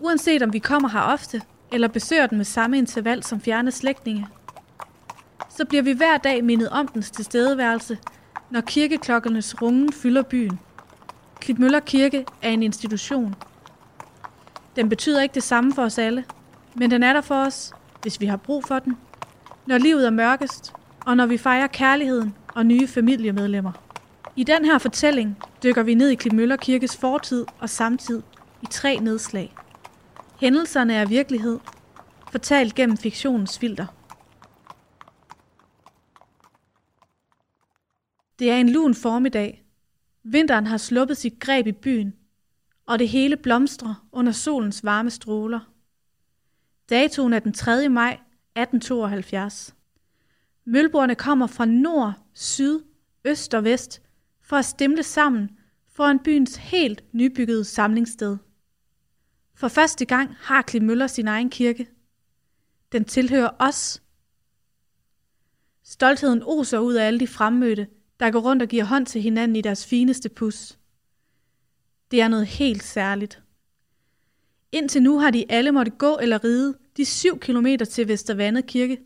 Uanset om vi kommer her ofte, eller besøger den med samme interval som fjerne slægtninge, så bliver vi hver dag mindet om dens tilstedeværelse, når kirkeklokkernes rungen fylder byen. Klitmøller Kirke er en institution. Den betyder ikke det samme for os alle, men den er der for os, hvis vi har brug for den, når livet er mørkest, og når vi fejrer kærligheden og nye familiemedlemmer. I den her fortælling dykker vi ned i Klitmøller Kirkes fortid og samtid i tre nedslag. Hændelserne er virkelighed, fortalt gennem fiktionens filter. Det er en lun formiddag. Vinteren har sluppet sit greb i byen, og det hele blomstrer under solens varme stråler. Datoen er den 3. maj 1872. Mølborgerne kommer fra nord, syd, øst og vest for at stemle sammen foran byens helt nybyggede samlingssted. For første gang har Klim Møller sin egen kirke. Den tilhører os. Stoltheden oser ud af alle de fremmødte, der går rundt og giver hånd til hinanden i deres fineste pus. Det er noget helt særligt. Indtil nu har de alle måtte gå eller ride de syv kilometer til Vestervandet Kirke,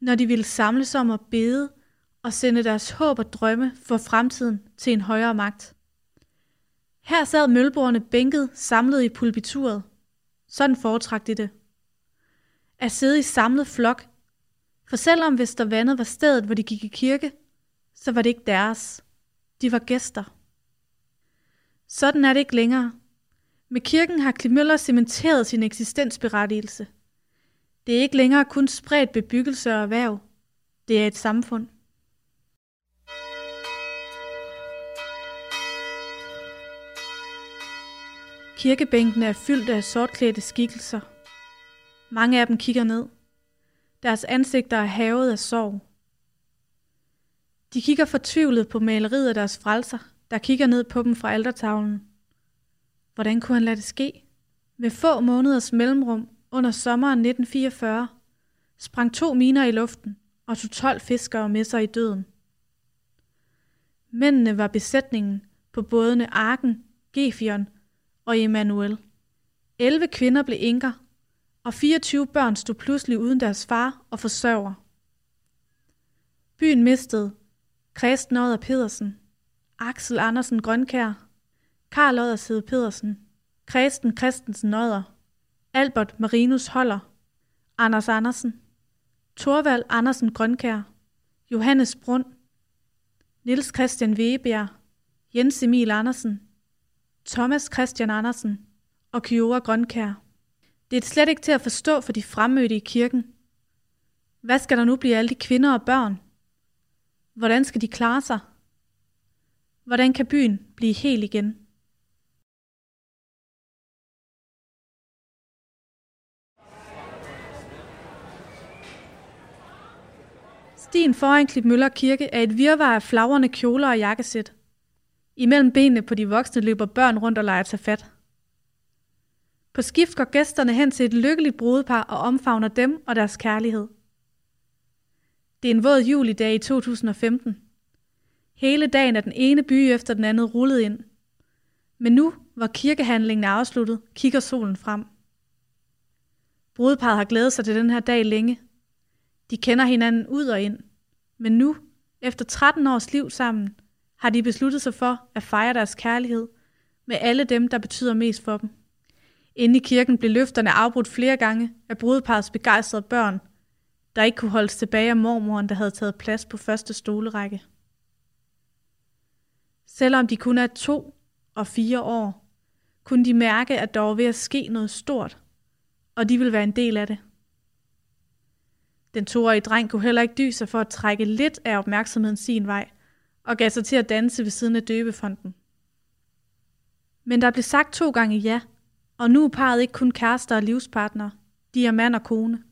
når de ville samles om at bede og sende deres håb og drømme for fremtiden til en højere magt. Her sad mølborgerne bænket samlet i pulpituret. Sådan foretrak de det. At sidde i samlet flok, for selvom Vestervandet var stedet, hvor de gik i kirke, så var det ikke deres. De var gæster. Sådan er det ikke længere. Med kirken har Klimøller cementeret sin eksistensberettigelse. Det er ikke længere kun spredt bebyggelse og erhverv. Det er et samfund. Kirkebænkene er fyldt af sortklædte skikkelser. Mange af dem kigger ned. Deres ansigter er havet af sorg. De kigger fortvivlet på maleriet af deres frelser, der kigger ned på dem fra altertavlen. Hvordan kunne han lade det ske? Med få måneders mellemrum under sommeren 1944 sprang to miner i luften og tog 12 fiskere med sig i døden. Mændene var besætningen på bådene Arken, Gefion og Emanuel. 11 kvinder blev enker, og 24 børn stod pludselig uden deres far og forsørger. Byen mistede Kristen Odder Pedersen, Axel Andersen Grønkær, Karl Odder Pedersen, Kristen Christensen Odder, Albert Marinus Holler, Anders Andersen, Torvald Andersen Grønkær, Johannes Brund, Niels Christian Wegebjerg, Jens Emil Andersen, Thomas Christian Andersen og Kiora Grønkær. Det er slet ikke til at forstå for de fremmødte i kirken. Hvad skal der nu blive af alle de kvinder og børn? Hvordan skal de klare sig? Hvordan kan byen blive helt igen? Stien foran Klitmøller Kirke er et virvar af flagrende kjoler og jakkesæt. Imellem benene på de voksne løber børn rundt og leger til fat. På skift går gæsterne hen til et lykkeligt brudepar og omfavner dem og deres kærlighed. Det er en våd julidag i 2015. Hele dagen er den ene by efter den anden rullet ind. Men nu, hvor kirkehandlingen er afsluttet, kigger solen frem. Brudeparet har glædet sig til den her dag længe. De kender hinanden ud og ind. Men nu, efter 13 års liv sammen, har de besluttet sig for at fejre deres kærlighed med alle dem, der betyder mest for dem. Inde i kirken blev løfterne afbrudt flere gange af brudeparets begejstrede børn, der ikke kunne holdes tilbage af mormoren, der havde taget plads på første stolerække. Selvom de kun er to og fire år, kunne de mærke, at der var ved at ske noget stort, og de ville være en del af det. Den toårige dreng kunne heller ikke dyse for at trække lidt af opmærksomheden sin vej, og gav sig til at danse ved siden af døbefonden. Men der blev sagt to gange ja, og nu er parret ikke kun kærester og livspartnere, de er mand og kone –